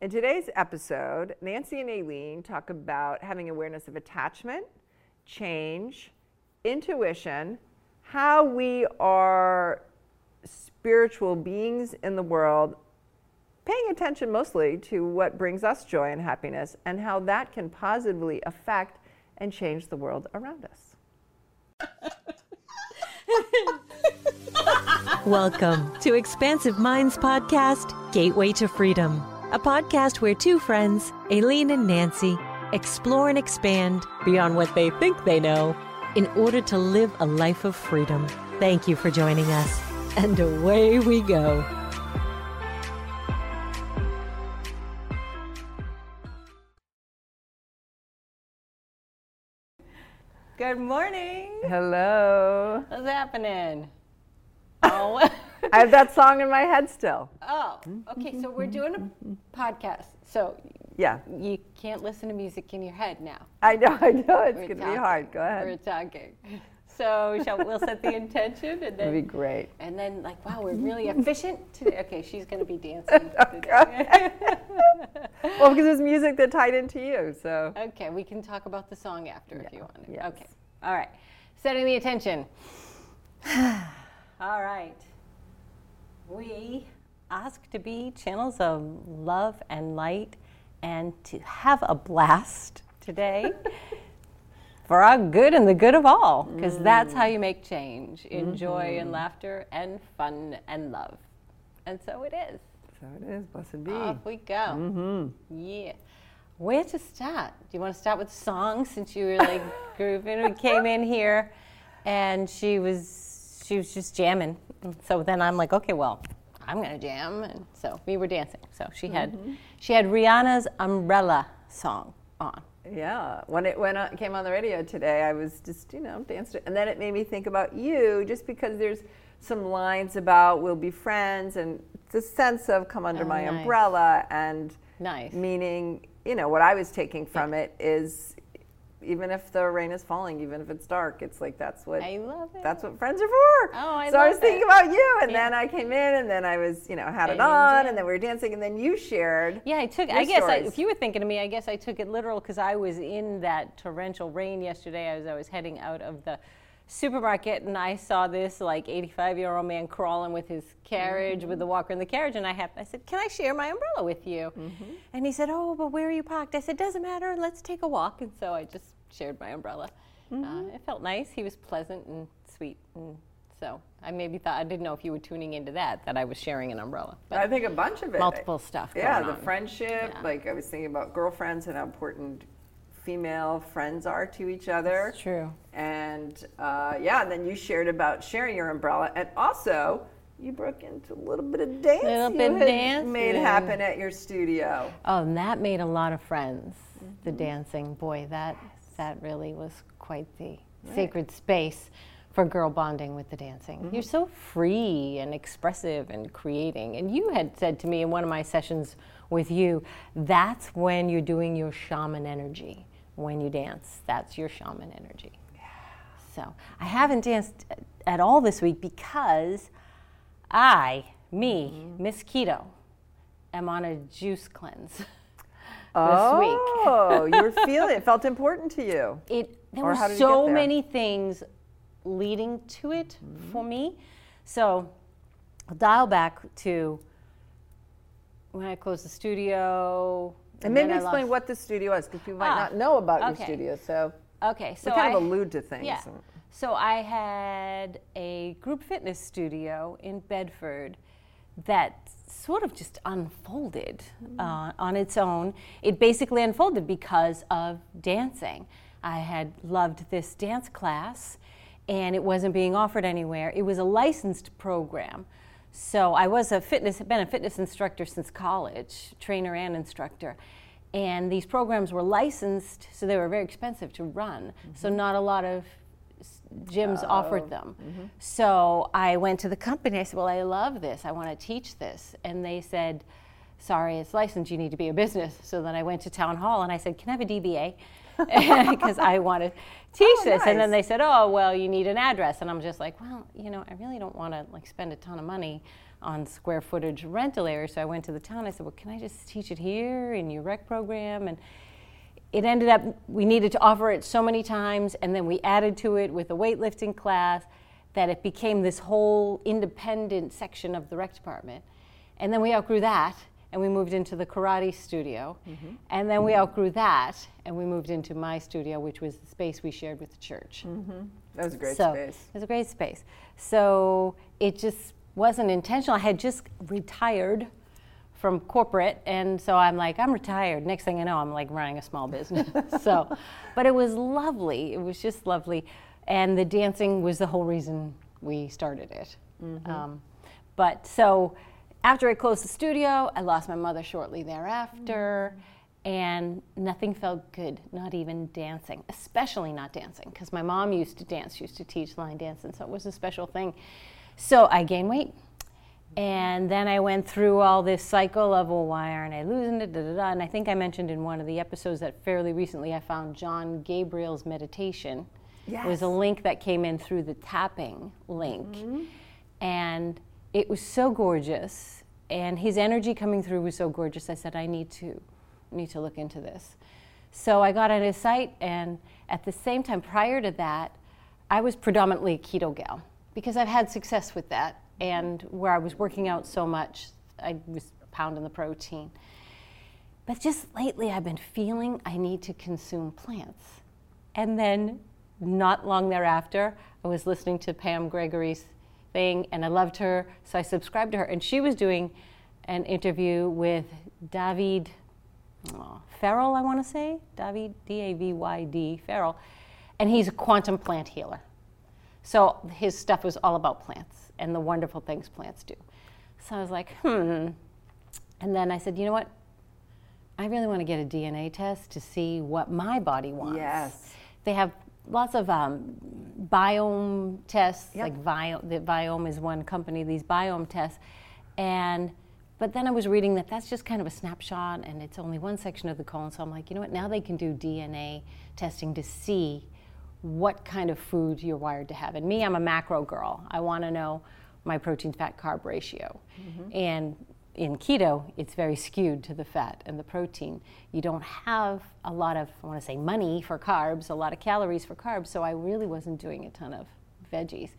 In today's episode, Nancy and Aileen talk about having awareness of attachment, change, intuition, how we are spiritual beings in the world, paying attention mostly to what brings us joy and happiness, and how that can positively affect and change the world around us. Welcome to Expansive Minds Podcast Gateway to Freedom, a podcast where two friends, Aileen and Nancy, explore and expand beyond what they think they know in order to live a life of freedom. Thank you for joining us, and away we go. Good morning. Hello. What's happening? Oh, I have that song in my head still. oh, okay. So we're doing a podcast. So Yeah, you can't listen to music in your head now. I know, I know. It's going to be hard. Go ahead. We're talking. So shall we'll set the intention and It'll be then great. and then like wow we're really efficient today. Okay, she's gonna be dancing. today. Well, because it's music that tied into you, so. okay, we can talk about the song after if you want. yes. Okay. All right. Setting the attention. All right. We ask to be channels of love and light and to have a blast today for our good and the good of all, because that's how you make change in joy and laughter and fun and love. And so it is. So it is. Blessed be. Off we go. Mm-hmm. Yeah. Where to start? Do you want to start with song since you were like grooving? We came in here, and she was she was just jamming. And So then I'm like, okay, well, I'm gonna jam, and so we were dancing. So she had mm-hmm. she had Rihanna's Umbrella song on. Yeah, when it when it came on the radio today, I was just you know danced, and then it made me think about you, just because there's some lines about we'll be friends, and the sense of come under Oh, my nice. umbrella, and Nice. meaning you know what I was taking from it is even if the rain is falling, even if it's dark, it's like that's what I love it. that's what friends are for. Oh, I so I was thinking it. about you, and Yeah. then I came in, and then I was you know had it on, and then we were dancing, and then you shared. Yeah, I took. I guess I, if you were thinking of me, I guess I took it literal because I was in that torrential rain yesterday as I was heading out of the supermarket, and I saw this like 85 year old man crawling with his carriage Mm-hmm. with the walker in the carriage, and I have. I said, "Can I share my umbrella with you?" Mm-hmm. And he said, "Oh, but where are you parked?" I said, "Doesn't matter. Let's take a walk." And so I just shared my umbrella. Mm-hmm. Uh, it felt nice. He was pleasant and sweet, and so I maybe thought I didn't know if you were tuning into that that I was sharing an umbrella. But I think a bunch of it. multiple stuff. Yeah, the on. friendship. Yeah. Like I was thinking about girlfriends and how important female friends are to each other. It's true. And uh, yeah, and then you shared about sharing your umbrella, and also you broke into a little bit of dance. Little bit had dancing. made happen at your studio. Oh, and that made a lot of friends. The dancing, boy, that that really was quite the sacred space for girl bonding with the dancing. Mm-hmm. You're so free and expressive and creating. And you had said to me in one of my sessions with you, that's when you're doing your shaman energy. When you dance, that's your shaman energy. So I haven't danced at all this week because I, me, mm-hmm. Miss Keto, am on a juice cleanse this week. Oh, you were feeling it. Felt important to you. It there Or were how did you so there? many things leading to it for me. So I'll dial back to when I closed the studio. And maybe then explain lost- what the studio is, because people might Ah, not know about your studio. So Okay, so we kind I, of allude to things. Yeah. So I had a group fitness studio in Bedford that sort of just unfolded uh, on its own. It basically unfolded because of dancing. I had loved this dance class, and it wasn't being offered anywhere. It was a licensed program. So I was a fitness, been a fitness instructor since college, trainer and instructor. And these programs were licensed, so they were very expensive to run. So not a lot of gyms oh, offered them. Mm-hmm. So I went to the company. I said, "Well, I love this. I want to teach this." And they said, "Sorry, it's licensed. You need to be a business." So then I went to town hall and I said, "Can I have a DBA?" Because I want to teach Oh, this. And then they said, "Oh, well, you need an address." And I'm just like, "Well, you know, I really don't want to like spend a ton of money on square footage rental area. So I went to the town. I said, "Well, can I just teach it here in your rec program?" And it ended up we needed to offer it so many times, and then we added to it with a weightlifting class that it became this whole independent section of the rec department. And then we outgrew that, and we moved into the karate studio. Mm-hmm. And then we outgrew that, and we moved into my studio, which was the space we shared with the church. That was a great so space. It was a great space. So it just wasn't intentional. I had just retired from corporate, and so I'm like, I'm retired. Next thing I know, I'm like running a small business. so, but it was lovely. It was just lovely, and the dancing was the whole reason we started it. Um, but so after I closed the studio, I lost my mother shortly thereafter. And nothing felt good, not even dancing, especially not dancing, because my mom used to dance. She used to teach line dance, and so it was a special thing. So I gained weight. And then I went through all this cycle of, well, why aren't I losing it? Da, da, da. And I think I mentioned in one of the episodes that fairly recently I found Jon Gabriel's meditation. Yes. It was a link that came in through the tapping link. Mm-hmm. And it was so gorgeous. And his energy coming through was so gorgeous. I said, I need to, need to look into this. So I got on his site, and at the same time, prior to that, I was predominantly a keto gal because I've had success with that. And where I was working out so much, I was pounding the protein. But just lately, I've been feeling I need to consume plants. And then, not long thereafter, I was listening to Pam Gregory's thing, and I loved her, so I subscribed to her. And she was doing an interview with David Farrell, I want to say, David D A V Y D Farrell, and he's a quantum plant healer. So his stuff was all about plants and the wonderful things plants do. So I was like, hmm. And then I said, you know what? I really want to get a DNA test to see what my body wants. Yes. They have lots of um, biome tests, Yep. like Viome, the Viome is one company, these biome tests. And, but then I was reading that that's just kind of a snapshot and it's only one section of the colon. So I'm like, you know what? Now they can do DNA testing to see what kind of food you're wired to have. And me, I'm a macro girl. I want to know my protein fat carb ratio. And in keto, it's very skewed to the fat and the protein. You don't have a lot of, I want to say, money for carbs, a lot of calories for carbs, so I really wasn't doing a ton of veggies.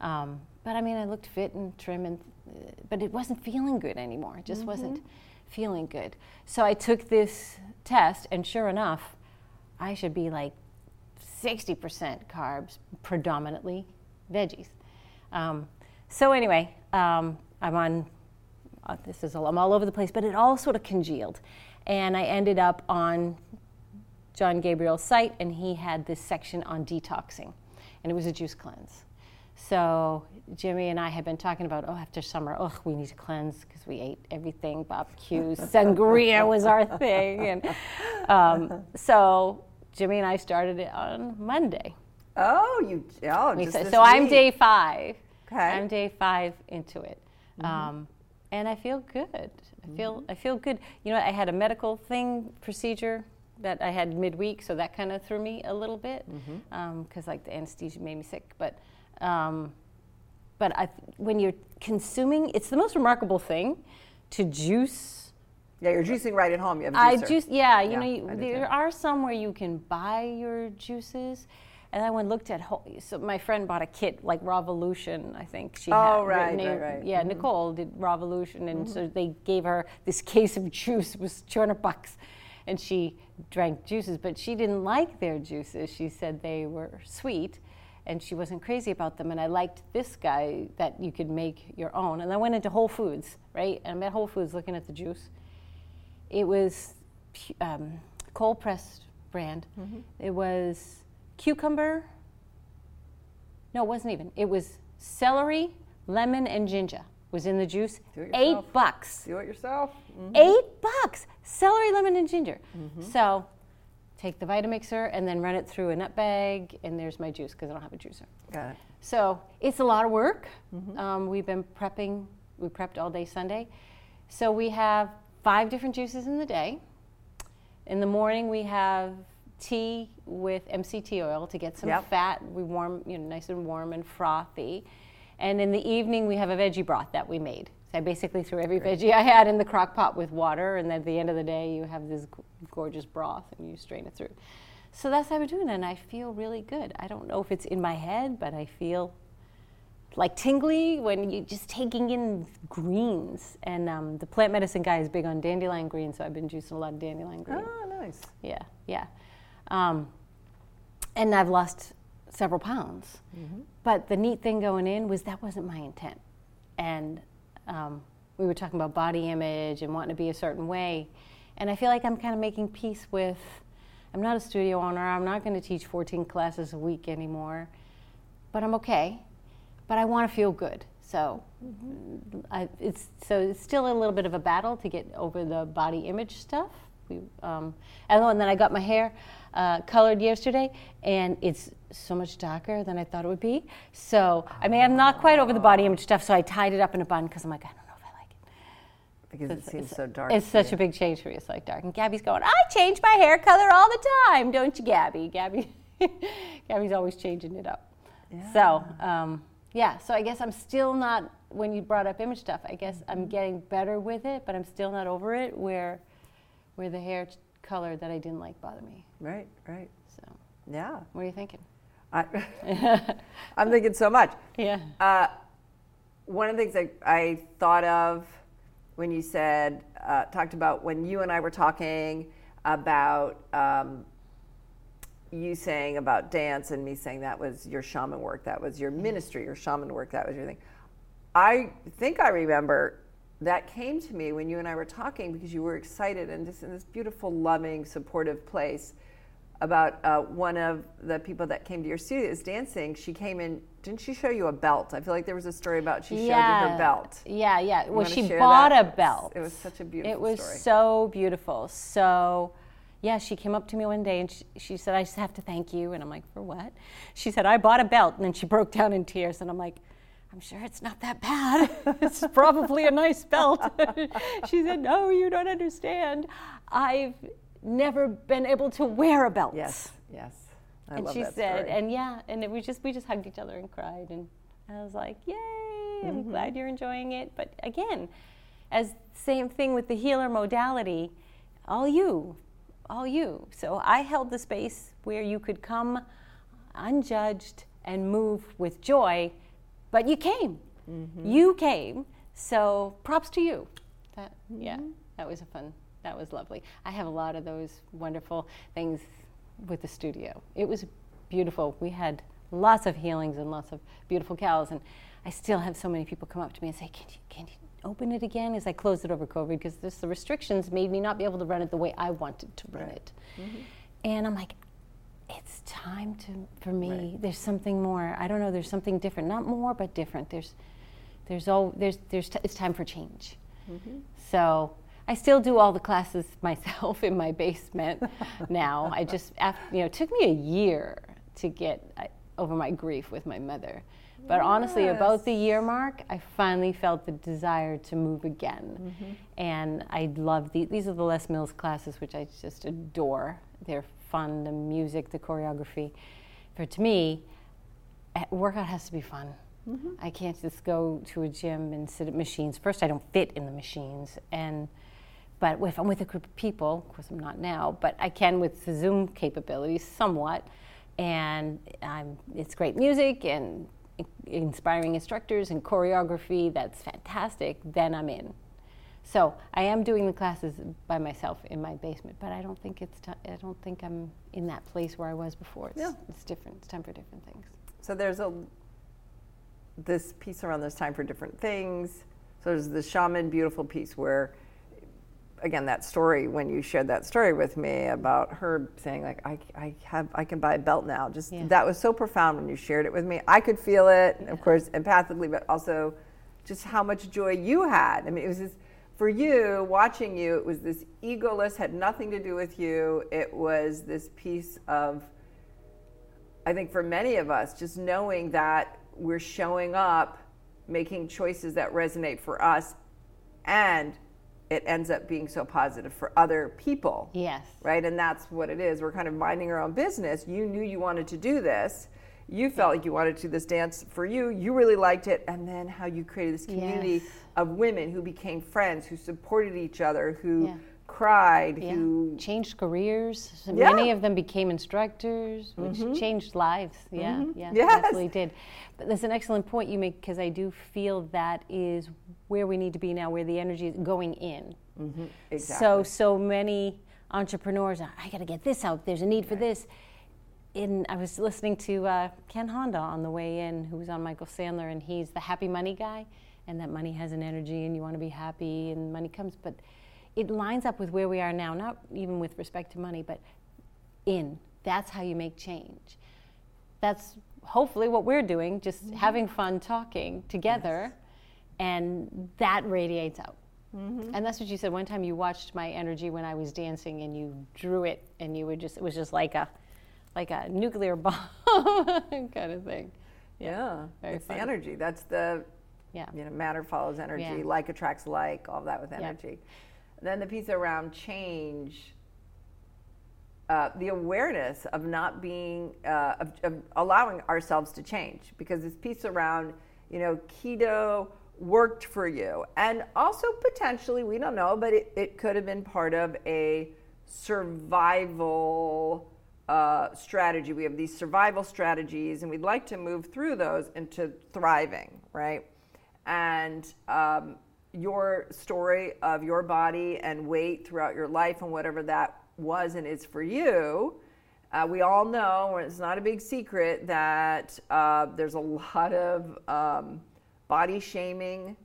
Um, but I mean, I looked fit and trim, and, uh, but it wasn't feeling good anymore. It just wasn't feeling good. So I took this test, and sure enough, I should be like 60% carbs, predominantly veggies. Um, so anyway, um, I'm on. Uh, this is all, I'm all over the place, but it all sort of congealed, and I ended up on Jon Gabriel's site, and he had this section on detoxing, and it was a juice cleanse. So Jimmy and I had been talking about, oh, after summer, oh, we need to cleanse because we ate everything, barbecues, sangria was our thing, and um, so Jimmy and I started it on Monday. Oh, you. Oh, just so I'm day five. Okay. Mm-hmm. I'm day five into it, um, and I feel good. I feel I feel good. You know, I had a medical thing procedure that I had midweek, so that kind of threw me a little bit Mm-hmm. because like the anesthesia made me sick. But um, but I, when you're consuming, it's the most remarkable thing to juice. Yeah, you're juicing right at home. You have a I juice, yeah, you Yeah, know, you, there are some where you can buy your juices. And I went looked at, whole, so my friend bought a kit like Ravolution, I think she had. Oh, right, written right, right. Mm-hmm. Yeah, Nicole did Ravolution, and so they gave her this case of juice, it was 200 bucks. And she drank juices, but she didn't like their juices. She said they were sweet, and she wasn't crazy about them. And I liked this guy that you could make your own. And I went into Whole Foods, right? And I'm at Whole Foods looking at the juice it was um, cold pressed brand. Mm-hmm. It was cucumber. No, it wasn't even. It was celery, lemon, and ginger was in the juice. Do it Eight bucks. Do it yourself. Eight bucks. Celery, lemon, and ginger. Mm-hmm. So take the Vitamixer and then run it through a nut bag, and there's my juice because I don't have a juicer. Got it. So it's a lot of work. Mm-hmm. Um, we've been prepping, we prepped all day Sunday. So we have five different juices in the day. In the morning, we have tea with MCT oil to get some Yep. fat. We warm, you know, nice and warm and frothy. And in the evening, we have a veggie broth that we made. So I basically threw every veggie I had in the crock pot with water, and then at the end of the day, you have this g- gorgeous broth and you strain it through. So that's how we're doing, it, and I feel really good. I don't know if it's in my head, but I feel like tingly when you're just taking in greens. And um, the plant medicine guy is big on dandelion green, so I've been juicing a lot of dandelion green. Oh, nice. Yeah, yeah. Um, and I've lost several pounds. But the neat thing going in was that wasn't my intent. And um, we were talking about body image and wanting to be a certain way. And I feel like I'm kind of making peace with I'm not a studio owner, I'm not going to teach 14 classes a week anymore, but I'm okay. But I want to feel good. So I, it's so it's still a little bit of a battle to get over the body image stuff. We, um, and then I got my hair uh, colored yesterday, and it's so much darker than I thought it would be. So I mean, I'm not quite over the body image stuff. So I tied it up in a bun because I'm like, I don't know if I like it. Because it It's- seems so dark. It's such you. a big change for me. It's like dark. And Gabby's going, I change my hair color all the time, don't you, Gabby? Gabby, Gabby's always changing it up. So, um, yeah. So I guess I'm still not. When you brought up image stuff, I guess. I'm getting better with it, but I'm still not over it. Where, where the hair color that I didn't like bothered me. Right, right. So, Yeah. what are you thinking? I, I'm thinking so much. Yeah. Uh, one of the things I, I thought of when you said, uh, talked about when you and I were talking about um, you saying about dance and me saying that was your shaman work, that was your ministry, your shaman work, that was your thing. I think I remember that came to me when you and I were talking because you were excited and just in this beautiful, loving, supportive place about uh, one of the people that came to your studio is dancing. She came in, didn't she show you a belt? I feel like there was a story about she showed you her belt. Yeah, yeah. well, she bought that? a belt. It was such a beautiful It was story. so beautiful. So, yeah, she came up to me one day and she, she said, I just have to thank you. And I'm like, for what? She said, I bought a belt. And then she broke down in tears. And I'm like, I'm sure it's not that bad. it's probably a nice belt. she said, No, you don't understand. I've never been able to wear a belt. Yes, yes. I and love she that said, story. and yeah, and it was just we just hugged each other and cried, and I was like, yay! Mm-hmm. I'm glad you're enjoying it. But again, as same thing with the healer modality, all you, all you. So I held the space where you could come unjudged and move with joy, but you came. Mm-hmm. You came. So props to you. That yeah, Mm-hmm. that was a fun. That was lovely. I have a lot of those wonderful things with the studio. It was beautiful. We had lots of healings and lots of beautiful cows, and I still have so many people come up to me and say, "Can you, can you open it again?" As I closed it over COVID, because this, the restrictions made me not be able to run it the way I wanted to run it. Mm-hmm. And I'm like, it's time to for me. There's something more. I don't know. There's something different. Not more, but different. There's, there's all there's there's t- it's time for change. Mm-hmm. So I still do all the classes myself in my basement now. I just after, you know it took me a year to get over my grief with my mother. But honestly, about the year mark, I finally felt the desire to move again. Mm-hmm. And I love the, these are the Les Mills classes, which I just adore. They're fun, the music, the choreography. For to me, eh, workout has to be fun. Mm-hmm. I can't just go to a gym and sit at machines. First, I don't fit in the machines, and but if I'm with a group of people, of course I'm not now, but I can with the Zoom capabilities somewhat, and I'm, it's great music and inspiring instructors and choreography. That's fantastic. Then I'm in. So I am doing the classes by myself in my basement, but I don't think it's. T- I don't think I'm in that place where I was before. It's, Yeah. it's different. It's time for different things. So there's a this piece around this time for different things. So there's the shaman beautiful piece where again that story when you shared that story with me about her saying like I, I have I can buy a belt now just Yeah. that was so profound when you shared it with me. I could feel it of course empathically but also just how much joy you had. I mean it was this for you watching you it was this egoless had nothing to do with you. It was this piece of I think for many of us, just knowing that we're showing up, making choices that resonate for us, and it ends up being so positive for other people. Yes. Right? And that's what it is. We're kind of minding our own business. You knew you wanted to do this. you felt like you wanted to do this dance for you, you really liked it, and then how you created this community Yes. of women who became friends, who supported each other, who Yeah. Cried, Yeah. who changed careers. So Yeah. Mm-hmm. Many of them became instructors, which changed lives. Yeah, yeah, Yes. definitely did. But that's an excellent point you make because I do feel that is where we need to be now, where the energy is going in. exactly. So, so many entrepreneurs, I got to get this out. There's a need for this. In, I was listening to uh, Ken Honda on the way in, who was on Michael Sandler, and he's the happy money guy, and that money has an energy, and you want to be happy, and money comes. But it lines up with where we are now, not even with respect to money, but in. That's how you make change. That's hopefully what we're doing, just mm-hmm. having fun talking together, and that radiates out. Mm-hmm. And that's what you said. One time you watched my energy when I was dancing, and you drew it, and you were just—it was just like a, like a nuclear bomb kind of thing. yeah, it's the energy. That's the Yeah. you know matter follows energy, Yeah. like attracts like, all that with energy. Then the piece around change. Uh, the awareness of not being uh, of, of allowing ourselves to change. Because this piece around you know keto worked for you. And also potentially we don't know but it, it could have been part of a survival uh, strategy. We have these survival strategies and we'd like to move through those into thriving right? And um, your story of your body and weight throughout your life and whatever that was and is for you. Uh, we all know, and it's not a big secret, that uh, there's a lot of um, body shaming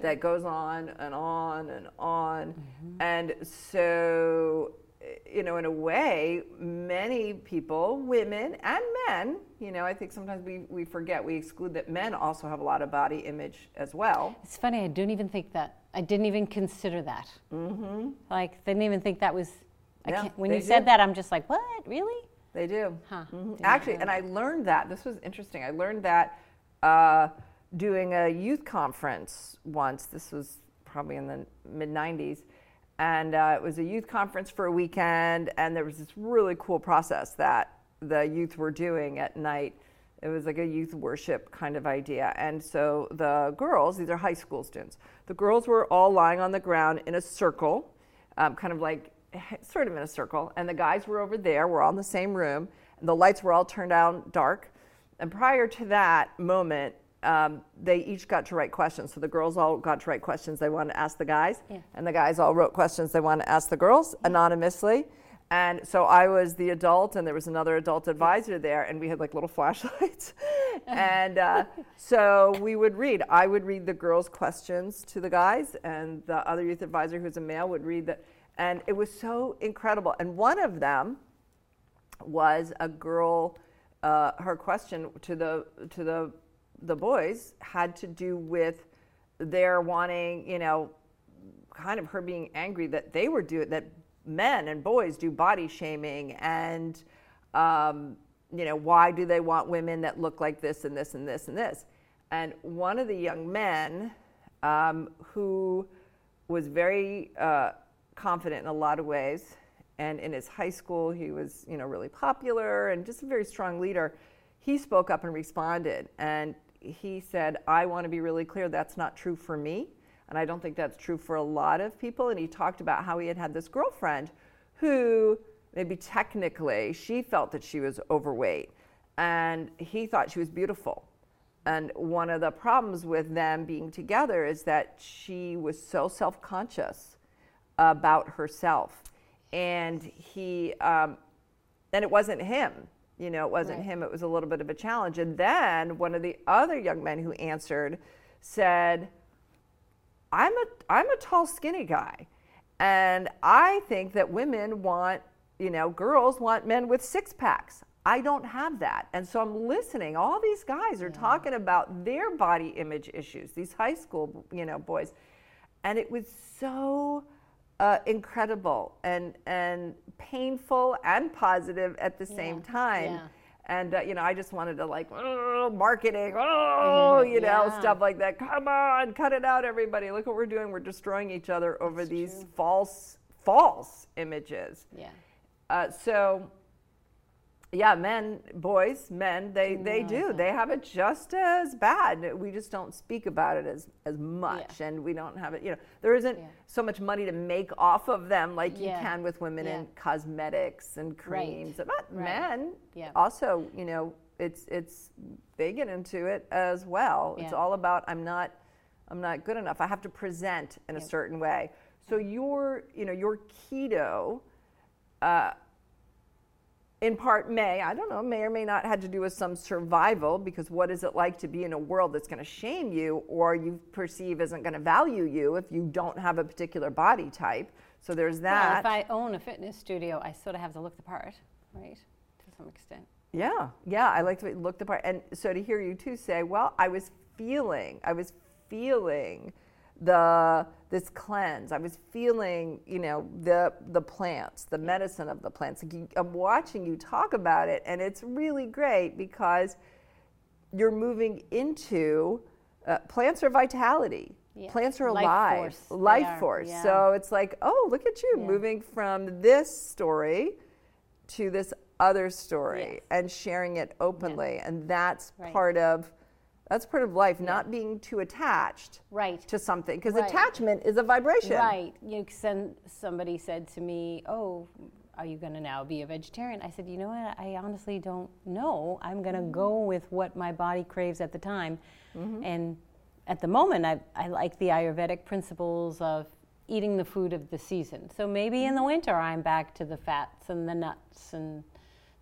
that goes on and on and on. And so, you know, in a way, many people, women and men, you know, I think sometimes we, we forget, we exclude that men also have a lot of body image as well. It's funny. I don't even think that. I didn't even consider that. Mm-hmm. Like, didn't even think that was. I when you said that, I'm just like, what? Really? They do. Huh. Mhm. Actually, and I learned that. This was interesting. I learned that uh, doing a youth conference once. This was probably in the mid 90s. And uh, it was a youth conference for a weekend. And there was this really cool process that the youth were doing at night. It was like a youth worship kind of idea. And so the girls, these are high school students, the girls were all lying on the ground in a circle, um, kind of like sort of in a circle. And the guys were over there, we're all in the same room. And the lights were all turned down dark. And prior to that moment, um, they each got to write questions. So the girls all got to write questions they wanted to ask the guys. Yeah. And the guys all wrote questions they wanted to ask the girls anonymously. And so I was the adult, and there was another adult advisor there, and we had like little flashlights. and uh, so we would read. I would read the girls' questions to the guys, and the other youth advisor, who's a male, would read that. And it was so incredible. And one of them was a girl. Uh, her question to the to the the boys had to do with their wanting, you know, kind of her being angry that they were doing that men and boys do body shaming and um, you know why do they want women that look like this and this and this and this? And one of the young men um, who was very uh, confident in a lot of ways and in his high school he was you know really popular and just a very strong leader he spoke up and responded. And he said i want to be really clear that's not true for me and I don't think that's true for a lot of people. And he talked about how he had had this girlfriend who, maybe technically, she felt that she was overweight and he thought she was beautiful. And one of the problems with them being together is that she was so self conscious about herself. And he, um, and it wasn't him. You know, it wasn't Right. him. It was a little bit of a challenge. And then one of the other young men who answered said, I'm a I'm a tall, skinny guy, and I think that women want, you know, girls want men with six packs. I don't have that, and so I'm listening. All these guys are talking about their body image issues. These high school, you know, boys, and it was so uh, incredible and and painful and positive at the same time. yeah. And uh, you know, I just wanted to like "Oh, marketing, oh, you know, Yeah. stuff like that. Come on, cut it out, everybody! Look what we're doing. We're destroying each other over these false, false images. Yeah. Uh, so yeah, men, boys, men, they, they do. They have it just as bad. We just don't speak about it as, as much. And we don't have it, you know, there isn't Yeah. so much money to make off of them like you can with women Yeah. in cosmetics and creams. But Right. men Yeah. also, you know, it's, it's, they get into it as well. It's all about, I'm not, I'm not good enough. I have to present in a certain way. So your, you know, your keto, uh, in part may i don't know may or may not had to do with some survival because what is it like to be in a world that's going to shame you or you perceive isn't going to value you if you don't have a particular body type so there's Well, that if I own a fitness studio, I sort of have to look the part, right? To some extent. yeah yeah i like to look the part and so to hear you too say well i was feeling i was feeling the this cleanse i was feeling you know the the plants the medicine of the plants like you, i'm watching you talk about it and it's really great because you're moving into uh, plants are vitality Yeah. plants are Life alive force. They life are, force yeah. so it's like oh look at you Yeah. moving from this story to this other story Yes. and sharing it openly and that's Right. part of that's part of life not being too attached Right. to something because Right. attachment is a vibration Right. You send, somebody said to me, "Oh, are you going to now be a vegetarian?" I said, "You know what? I honestly don't know. I'm going to mm. go with what my body craves at the time." Mm-hmm. And at the moment, I, I like the Ayurvedic principles of eating the food of the season. So maybe in the mm-hmm. winter, I'm back to the fats and the nuts and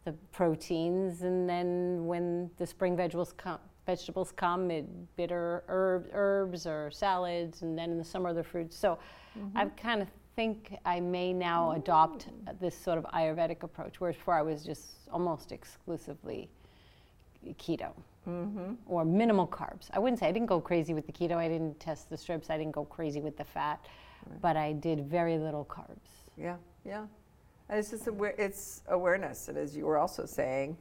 the proteins, and then when the spring vegetables come, vegetables come, it, bitter herb, herbs or salads, and then in the summer the fruits. So mm-hmm. I kind of think I may now adopt this sort of Ayurvedic approach, whereas before I was just almost exclusively keto mm-hmm. or minimal carbs. I wouldn't say I didn't go crazy with the keto. I didn't test the strips. I didn't go crazy with the fat, but I did very little carbs. yeah yeah and it's just aware, it's awareness and as you were also saying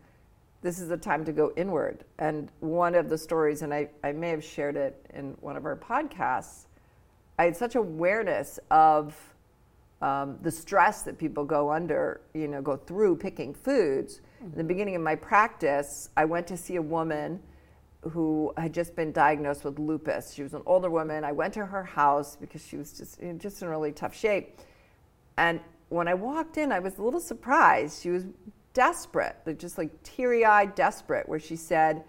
this is a time to go inward and one of the stories and i, I may have shared it in one of our podcasts i had such awareness of um, the stress that people go under, you know, go through picking foods. In the beginning of my practice, I went to see a woman who had just been diagnosed with lupus. She was an older woman. I went to her house because she was just in, just in really tough shape. And when I walked in, I was a little surprised. She was desperate, like just like teary-eyed desperate, where she said,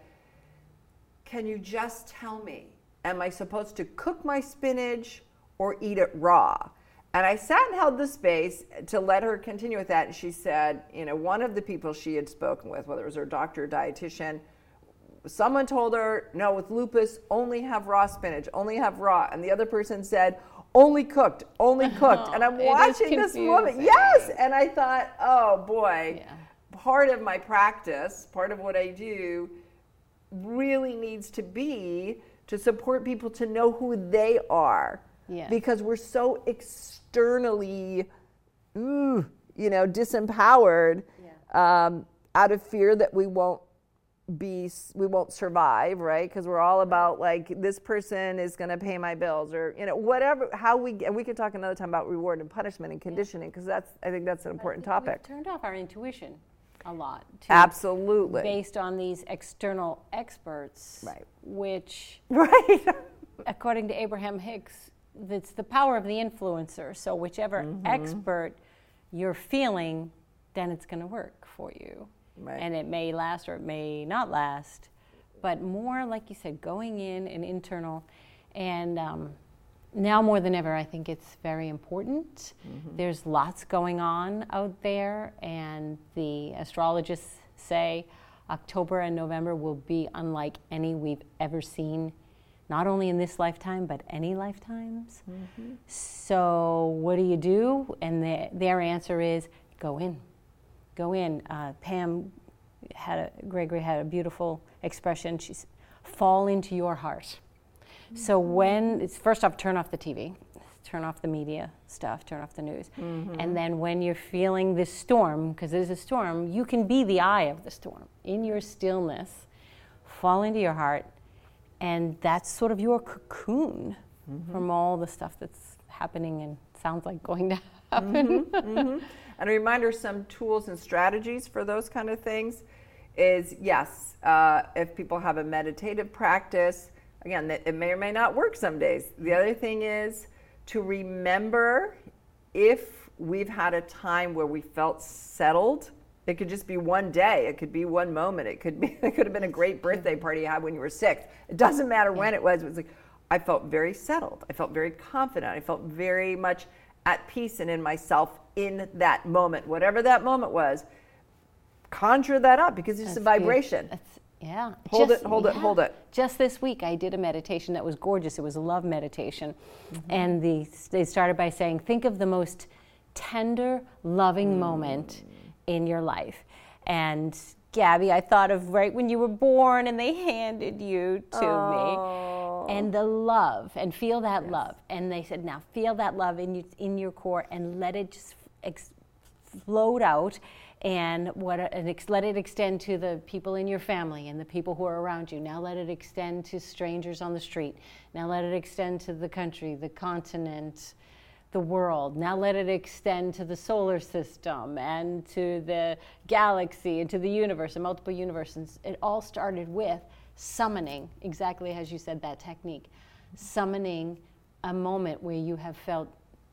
"Can you just tell me, am I supposed to cook my spinach or eat it raw?" And I sat and held the space to let her continue with that. And she said, you know, one of the people she had spoken with, whether it was her doctor or dietitian, someone told her, no, with lupus, only have raw spinach, only have raw. And the other person said, only cooked, only cooked. and I'm watching this woman. Yes. And I thought, oh boy, Yeah. Part of my practice, part of what I do, really needs to be to support people to know who they are. Yeah. Because we're so externally, ooh, you know, disempowered um, out of fear that we won't be we won't survive right? Because we're all about like this person is going to pay my bills or you know whatever how we and we could talk another time about reward and punishment and conditioning because that's i think that's an important topic. We've turned off our intuition a lot. To, absolutely Based on these external experts, Right. which, right according to Abraham Hicks, it's the power of the influencer. So whichever Mm-hmm. expert you're feeling, then it's going to work for you. Right. And it may last or it may not last. But more, like you said, going in and internal. And um, now more than ever, I think it's very important. There's lots going on out there, and the astrologists say October and November will be unlike any we've ever seen, not only in this lifetime, but any lifetimes. So, what do you do? And the, their answer is go in. Go in. Uh, Pam had a, Gregory had a beautiful expression. She's fall into your heart. So when it's first off, turn off the TV, turn off the media stuff, turn off the news, mm-hmm. and then when you're feeling this storm, because it is a storm, you can be the eye of the storm in your stillness. Fall into your heart, and that's sort of your cocoon mm-hmm. from all the stuff that's happening and sounds like going to happen. Mm-hmm. And a reminder some tools and strategies for those kind of things is yes, uh, if people have a meditative practice, again, it may or may not work some days. The other thing is to remember if we've had a time where we felt settled. It could just be one day. It could be one moment. It could be. It could have been a great birthday party you had when you were six. It doesn't matter when it was. It was like I felt very settled. I felt very confident. I felt very much at peace and in myself in that moment, whatever that moment was. Conjure that up because it's That's a vibration. Yeah. Hold it, hold it, hold it. Just this week, I did a meditation that was gorgeous. It was a love meditation. Mm-hmm. And the, they started by saying, think of the most tender, loving Mm. moment in your life. And Gabby, I thought of right when you were born and they handed you to me. And the love, and feel that love. And they said, now feel that love in, you, in your core and let it just ex- float out and what and ex- let it extend to the people in your family and the people who are around you. Now let it extend to strangers on the street. Now let it extend to the country the continent the world. Now let it extend to the solar system and to the galaxy and to the universe and multiple universes. It all started with summoning exactly as you said that technique. Summoning a moment where you have felt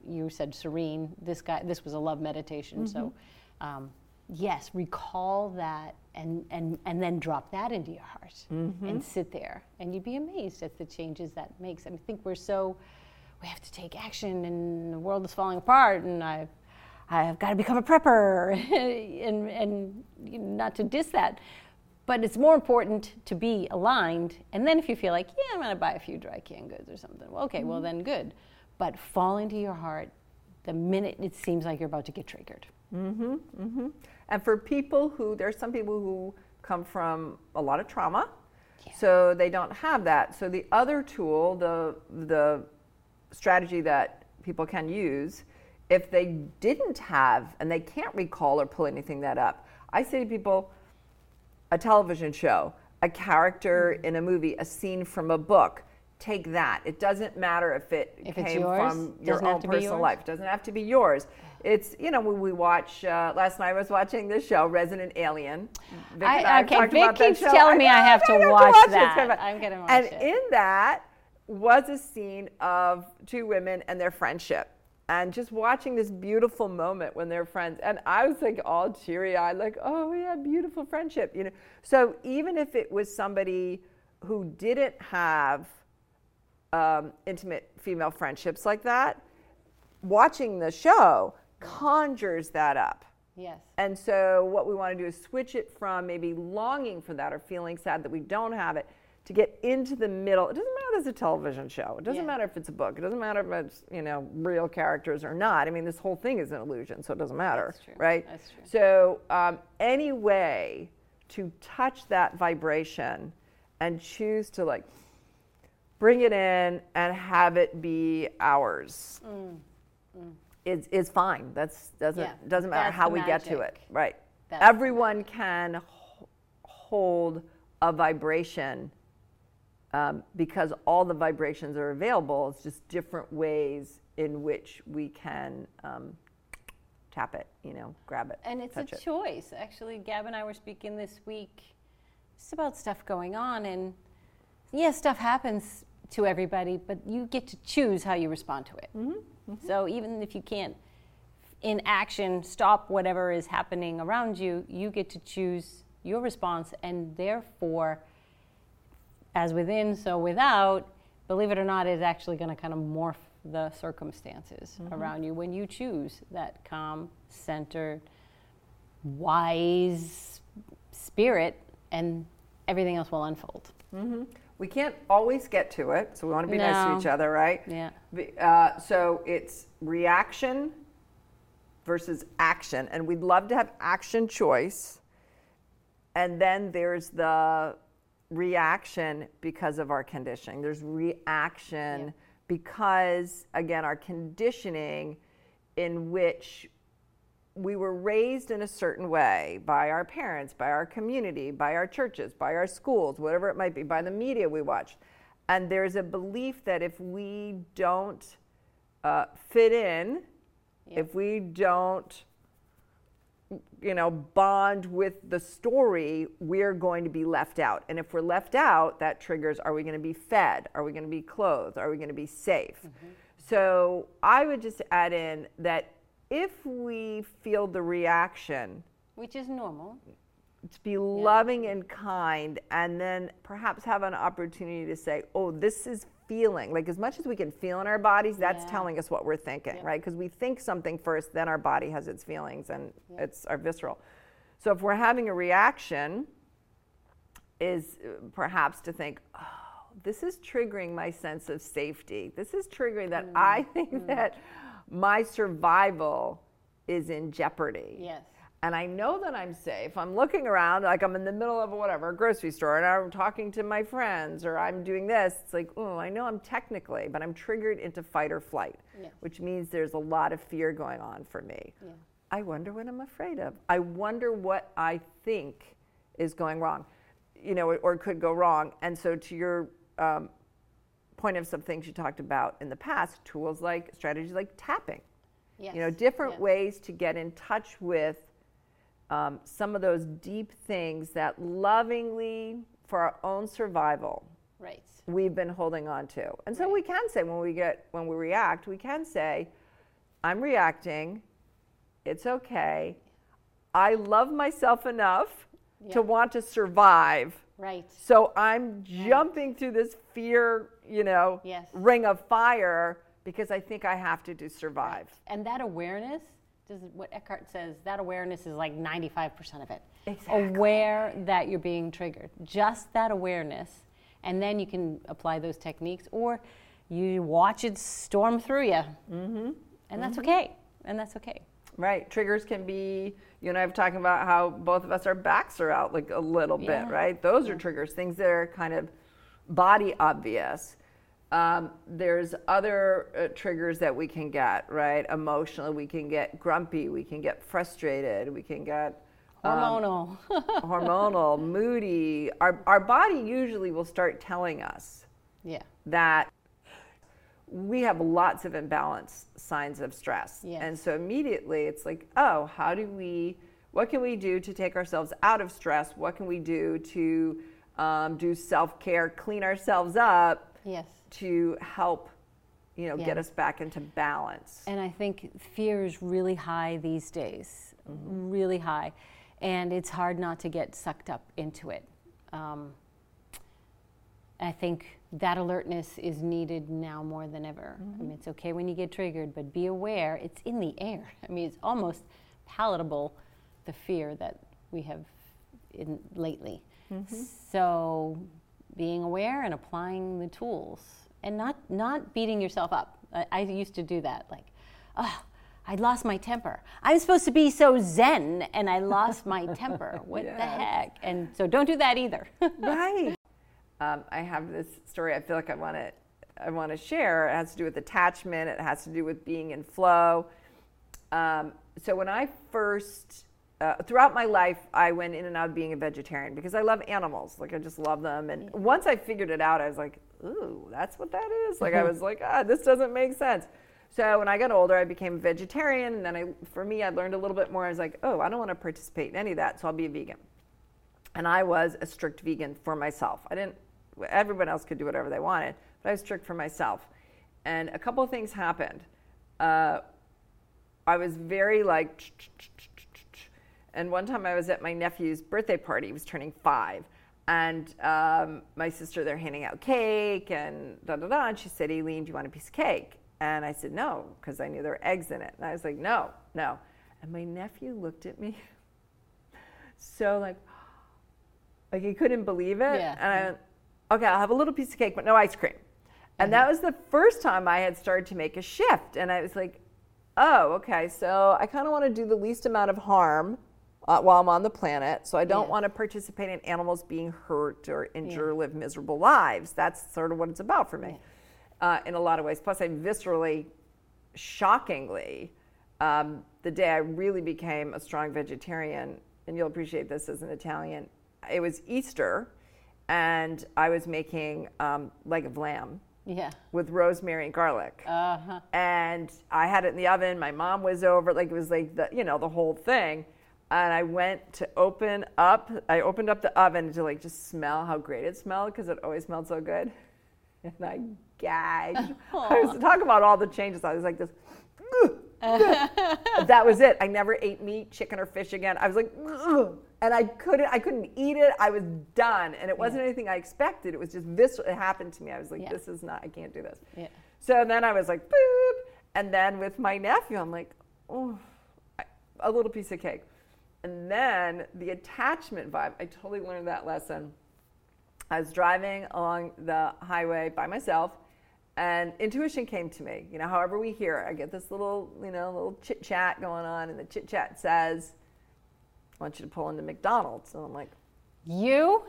you said serene. This guy this was a love meditation so um, yes recall that and, and and then drop that into your heart mm-hmm. and sit there. And you'd be amazed at the changes that makes. I mean, think we're so we have to take action and the world is falling apart and i i've got to become a prepper and and you know, not to diss that. But it's more important to be aligned. And then if you feel like yeah i'm going to buy a few dry canned goods or something. Well, okay well mm-hmm. then good. But fall into your heart the minute it seems like you're about to get triggered mm-hmm, And for people who, there's some people who come from a lot of trauma, so they don't have that. So the other tool, the the strategy that people can use, if they didn't have and they can't recall or pull anything that up, I say to people, a television show, a character in a movie, a scene from a book. Take that. It doesn't matter if it If came yours, from your own personal life. It doesn't have to be yours. It's you know when we watch. Uh, last night I was watching this show, Resident Alien. Vic I- and I Vic keeps telling me I know, have to I watch. It's that. kind of- I'm gonna watch and it. And in that was a scene of two women and their friendship. And just watching this beautiful moment when they're friends, and I was like all teary-eyed, like, "Oh yeah, beautiful friendship," you know. So even if it was somebody who didn't have um, intimate female friendships like that, watching the show conjures that up. yes And so, what we want to do is switch it from maybe longing for that or feeling sad that we don't have it to get into the middle. It doesn't matter if it's a television show. It doesn't Yeah. matter if it's a book. It doesn't matter if it's you know real characters or not. I mean, this whole thing is an illusion, so it doesn't matter, That's true. right? That's true. So, um, any way to touch that vibration and choose to like bring it in and have it be ours is, is fine. That's doesn't Yeah, doesn't matter how we get to it. Right. That's Everyone can hold a vibration um, because all the vibrations are available. It's just different ways in which we can um, tap it. You know, grab it, And it's a it. choice. Actually, Gab and I were speaking this week just about stuff going on. And yeah, stuff happens to everybody, but you get to choose how you respond to it. Mm-hmm, So even if you can't, in action, stop whatever is happening around you, you get to choose your response. And therefore, as within, so without, believe it or not, is actually going to kind of morph the circumstances Mm-hmm. around you when you choose that calm, centered, wise spirit, and everything else will unfold. We can't always get to it, so we want to be nice to each other, right? Yeah. Uh, so it's reaction versus action, and we'd love to have action choice. And then there's the reaction because of our conditioning. There's reaction Yeah. because, again, our conditioning in which we were raised in a certain way by our parents, by our community, by our churches, by our schools, whatever it might be, by the media we watch. And there's a belief that if we don't uh, fit in if we don't you know bond with the story we're going to be left out. And if we're left out that triggers are we going to be fed? Are we going to be clothed? Are we going to be safe? Mm-hmm. so i would just add in that if we feel the reaction which is normal to be yeah. loving and kind and then perhaps have an opportunity to say oh this is feeling like as much as we can feel in our bodies that's yeah. telling us what we're thinking right because we think something first then our body has its feelings and it's our visceral so if we're having a reaction is uh, perhaps to think oh this is triggering my sense of safety this is triggering that mm. i think mm. that my survival is in jeopardy yes and I know that I'm safe. I'm looking around like I'm in the middle of whatever, a grocery store, and I'm talking to my friends, or I'm doing this. It's like, oh, I know I'm technically, but I'm triggered into fight or flight, yes. which means there's a lot of fear going on for me. Yeah. I wonder what I'm afraid of. I wonder what I think is going wrong, you know, or could go wrong. And so, to your um, point of some things you talked about in the past, tools like strategies like tapping, yes. you know, different yes. ways to get in touch with um, some of those deep things that lovingly, for our own survival, right. we've been holding on to. And so right. we can say when we get when we react, we can say, "I'm reacting. It's okay. I love myself enough to want to survive." Right. So I'm jumping right. through this fear, you know, yes. ring of fire because I think I have to to survive. Right. And that awareness does what Eckhart says, that awareness is like 95% of it. Exactly. Aware that you're being triggered. Just that awareness. And then you can apply those techniques or you watch it storm through you. Mm-hmm. And that's mm-hmm. okay. And that's okay. Right. Triggers can be, you and I have talking about how both of us, our backs are out like a little yeah. bit, right? Those yeah. are triggers, things that are kind of body obvious. Um, there's other uh, triggers that we can get, right? Emotionally, we can get grumpy, we can get frustrated, we can get um, hormonal, hormonal, moody. Our our body usually will start telling us, yeah, that we have lots of imbalance signs of stress, yes. and so immediately it's like, oh, how do we? What can we do to take ourselves out of stress? What can we do to um, do self care, clean ourselves up? Yes to help you know yeah. get us back into balance and i think fear is really high these days mm-hmm. really high and it's hard not to get sucked up into it um, i think that alertness is needed now more than ever mm-hmm. i mean it's okay when you get triggered but be aware it's in the air i mean it's almost palatable the fear that we have in lately mm-hmm. so being aware and applying the tools and not not beating yourself up. I, I used to do that, like, oh, I lost my temper. I'm supposed to be so zen, and I lost my temper. What yes. the heck? And so don't do that either. right. Um, I have this story. I feel like I want to I want to share. It has to do with attachment. It has to do with being in flow. Um, so when I first uh, throughout my life, I went in and out of being a vegetarian because I love animals. Like I just love them. And once I figured it out, I was like, ooh, that's what that is. Like I was like, ah, this doesn't make sense. So when I got older, I became a vegetarian, and then I, for me, I learned a little bit more. I was like, oh, I don't want to participate in any of that, so I'll be a vegan. And I was a strict vegan for myself. I didn't. Everyone else could do whatever they wanted, but I was strict for myself. And a couple of things happened. Uh, I was very like, and one time I was at my nephew's birthday party. He was turning five, and um, my sister, they're handing out cake and da da da. And she said, "Eileen, do you want a piece of cake? And I said, no, because I knew there were eggs in it. And I was like, no, no. And my nephew looked at me so like, like he couldn't believe it. Yeah. And I okay, I'll have a little piece of cake, but no ice cream. And mm-hmm. that was the first time I had started to make a shift. And I was like, oh, okay, so I kind of want to do the least amount of harm uh, while I'm on the planet. So I don't want to participate in animals being hurt or injured yeah. or live miserable lives. That's sort of what it's about for me yeah. uh, in a lot of ways. Plus, I viscerally, shockingly, um, the day I really became a strong vegetarian, and you'll appreciate this as an Italian, it was Easter, and I was making um, leg of lamb Yeah. with rosemary and garlic. Uh huh. and I had it in the oven. My mom was over, like it was like the you know the whole thing. And I went to open up. I opened up the oven to like just smell how great it smelled because it always smelled so good. And I gagged. I was talking about all the changes. I was like this. that was it. I never ate meat, chicken, or fish again. I was like, "Ugh." And I couldn't. I couldn't eat it. I was done, and it wasn't anything I expected. It was just this. It happened to me. I was like, Yeah. this is not. I can't do this. Yeah. So then I was like, boop. And then with my nephew, I'm like, oh, I- a little piece of cake. And then the attachment vibe, I totally learned that lesson. I was driving along the highway by myself, and intuition came to me. You know, however we hear it, I get this little, you know, little chit chat going on, and the chit chat says, I want you to pull into McDonald's. And I'm like, You?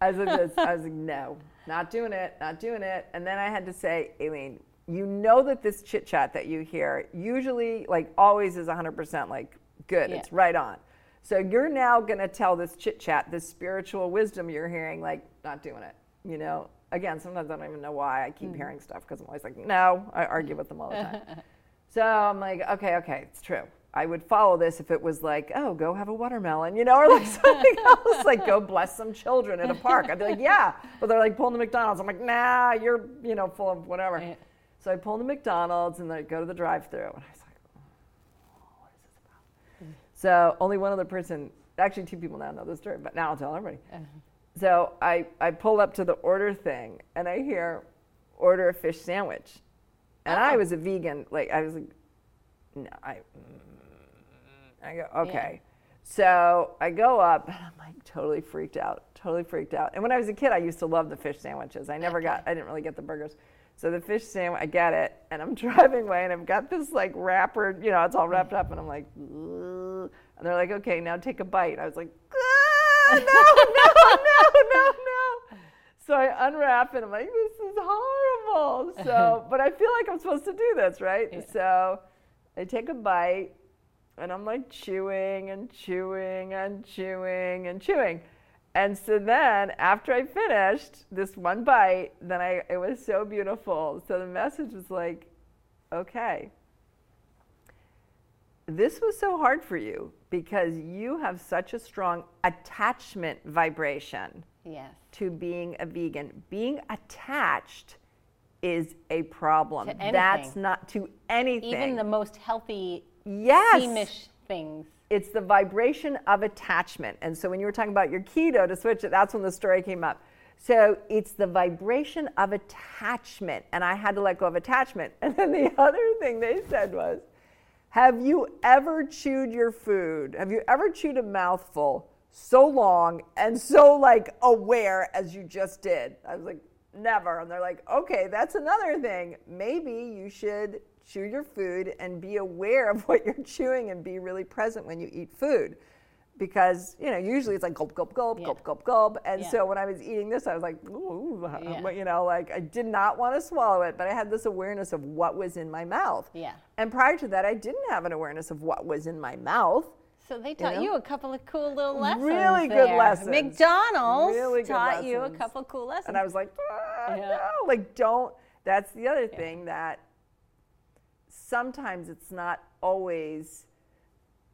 I was like, I was like, no, not doing it, not doing it. And then I had to say, Aileen, you know that this chit chat that you hear usually, like, always is 100% like good. Yeah. It's right on. So you're now going to tell this chit chat, this spiritual wisdom you're hearing, like, not doing it. You know, again, sometimes I don't even know why I keep mm. hearing stuff because I'm always like, no, I argue with them all the time. So I'm like, okay, okay, it's true. I would follow this if it was like, oh, go have a watermelon, you know, or like something else, like go bless some children in a park. I'd be like, yeah. But they're like pulling the McDonald's. I'm like, nah, you're, you know, full of whatever. Yeah. So I pull the McDonald's and then I go to the drive through. And I was like, oh, what is this about? So only one other person, actually two people now know this story, but now I'll tell everybody. So I, I pull up to the order thing and I hear, order a fish sandwich. And I Oh. was a vegan. Like, I was like, no, I, mm. I go, okay. So I go up and I'm like totally freaked out, totally freaked out. And when I was a kid, I used to love the fish sandwiches. I never got, I didn't really get the burgers. So the fish sandwich, I get it, and I'm driving away, and I've got this like wrapper, you know, it's all wrapped up, and I'm like, "Ugh." and they're like, okay, now take a bite. I was like, ah, no, no, no, no, no. So I unwrap it. I'm like, this is horrible. So, but I feel like I'm supposed to do this, right? So I take a bite, and I'm like chewing and chewing and chewing and chewing. And so then after I finished this one bite, then I it was so beautiful. So the message was like, okay. This was so hard for you because you have such a strong attachment vibration Yes. to being a vegan. Being attached is a problem. To That's not to anything. Even the most healthy, yes seamish things. it's the vibration of attachment. And so when you were talking about your keto to switch it, that's when the story came up. So it's the vibration of attachment. And I had to let go of attachment. And then the other thing they said was, have you ever chewed your food? Have you ever chewed a mouthful so long and so like aware as you just did? I was like, never. And they're like, okay, that's another thing. Maybe you should chew your food and be aware of what you're chewing and be really present when you eat food. Because, you know, usually it's like gulp, gulp, gulp, Yeah. gulp, gulp, gulp. And Yeah. so when I was eating this, I was like, ooh, Yeah. you know, like I did not want to swallow it, but I had this awareness of what was in my mouth. Yeah. And prior to that, I didn't have an awareness of what was in my mouth. So they taught know? you, a couple of cool little lessons. Really good there. lessons. McDonald's Really good taught you a lessons. couple cool lessons. And I was like, ah, Yeah. no, like don't. That's the other thing that sometimes it's not always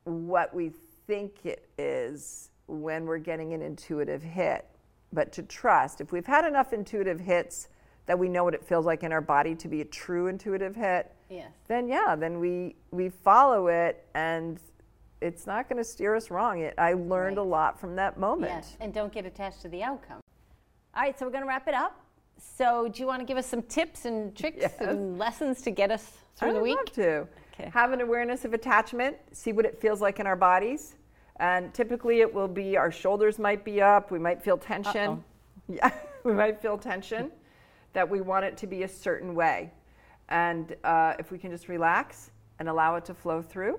what we think it is when we're getting an intuitive hit. But to trust, if we've had enough intuitive hits that we know what it feels like in our body to be a true intuitive hit, yes. then yeah, then we we follow it and it's not going to steer us wrong. It, I learned a lot from that moment. Yes, and don't get attached to the outcome. All right, so we're going to wrap it up. So, do you want to give us some tips and tricks Yes. and lessons to get us through I the week? love to. Okay. Have an awareness of attachment, see what it feels like in our bodies. And typically it will be our shoulders might be up, we might feel tension. Uh-oh. Yeah, we might feel tension that we want it to be a certain way. And uh, if we can just relax and allow it to flow through.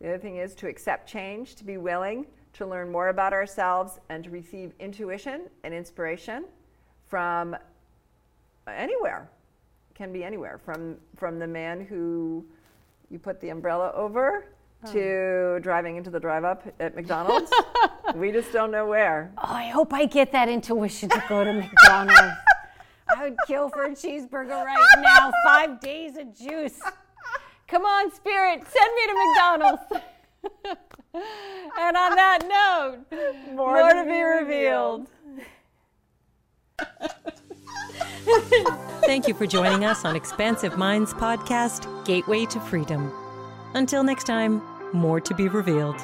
The other thing is to accept change, to be willing to learn more about ourselves and to receive intuition and inspiration from anywhere can be anywhere from from the man who you put the umbrella over hmm. to driving into the drive up at McDonald's. we just don't know where. Oh, I hope I get that intuition to go to McDonald's. I would kill for a cheeseburger right now. Five days of juice. Come on, Spirit, send me to McDonald's. and on that note, more, more to, to, be revealed. Thank you for joining us on Expansive Minds podcast, Gateway to Freedom. Until next time, more to be revealed.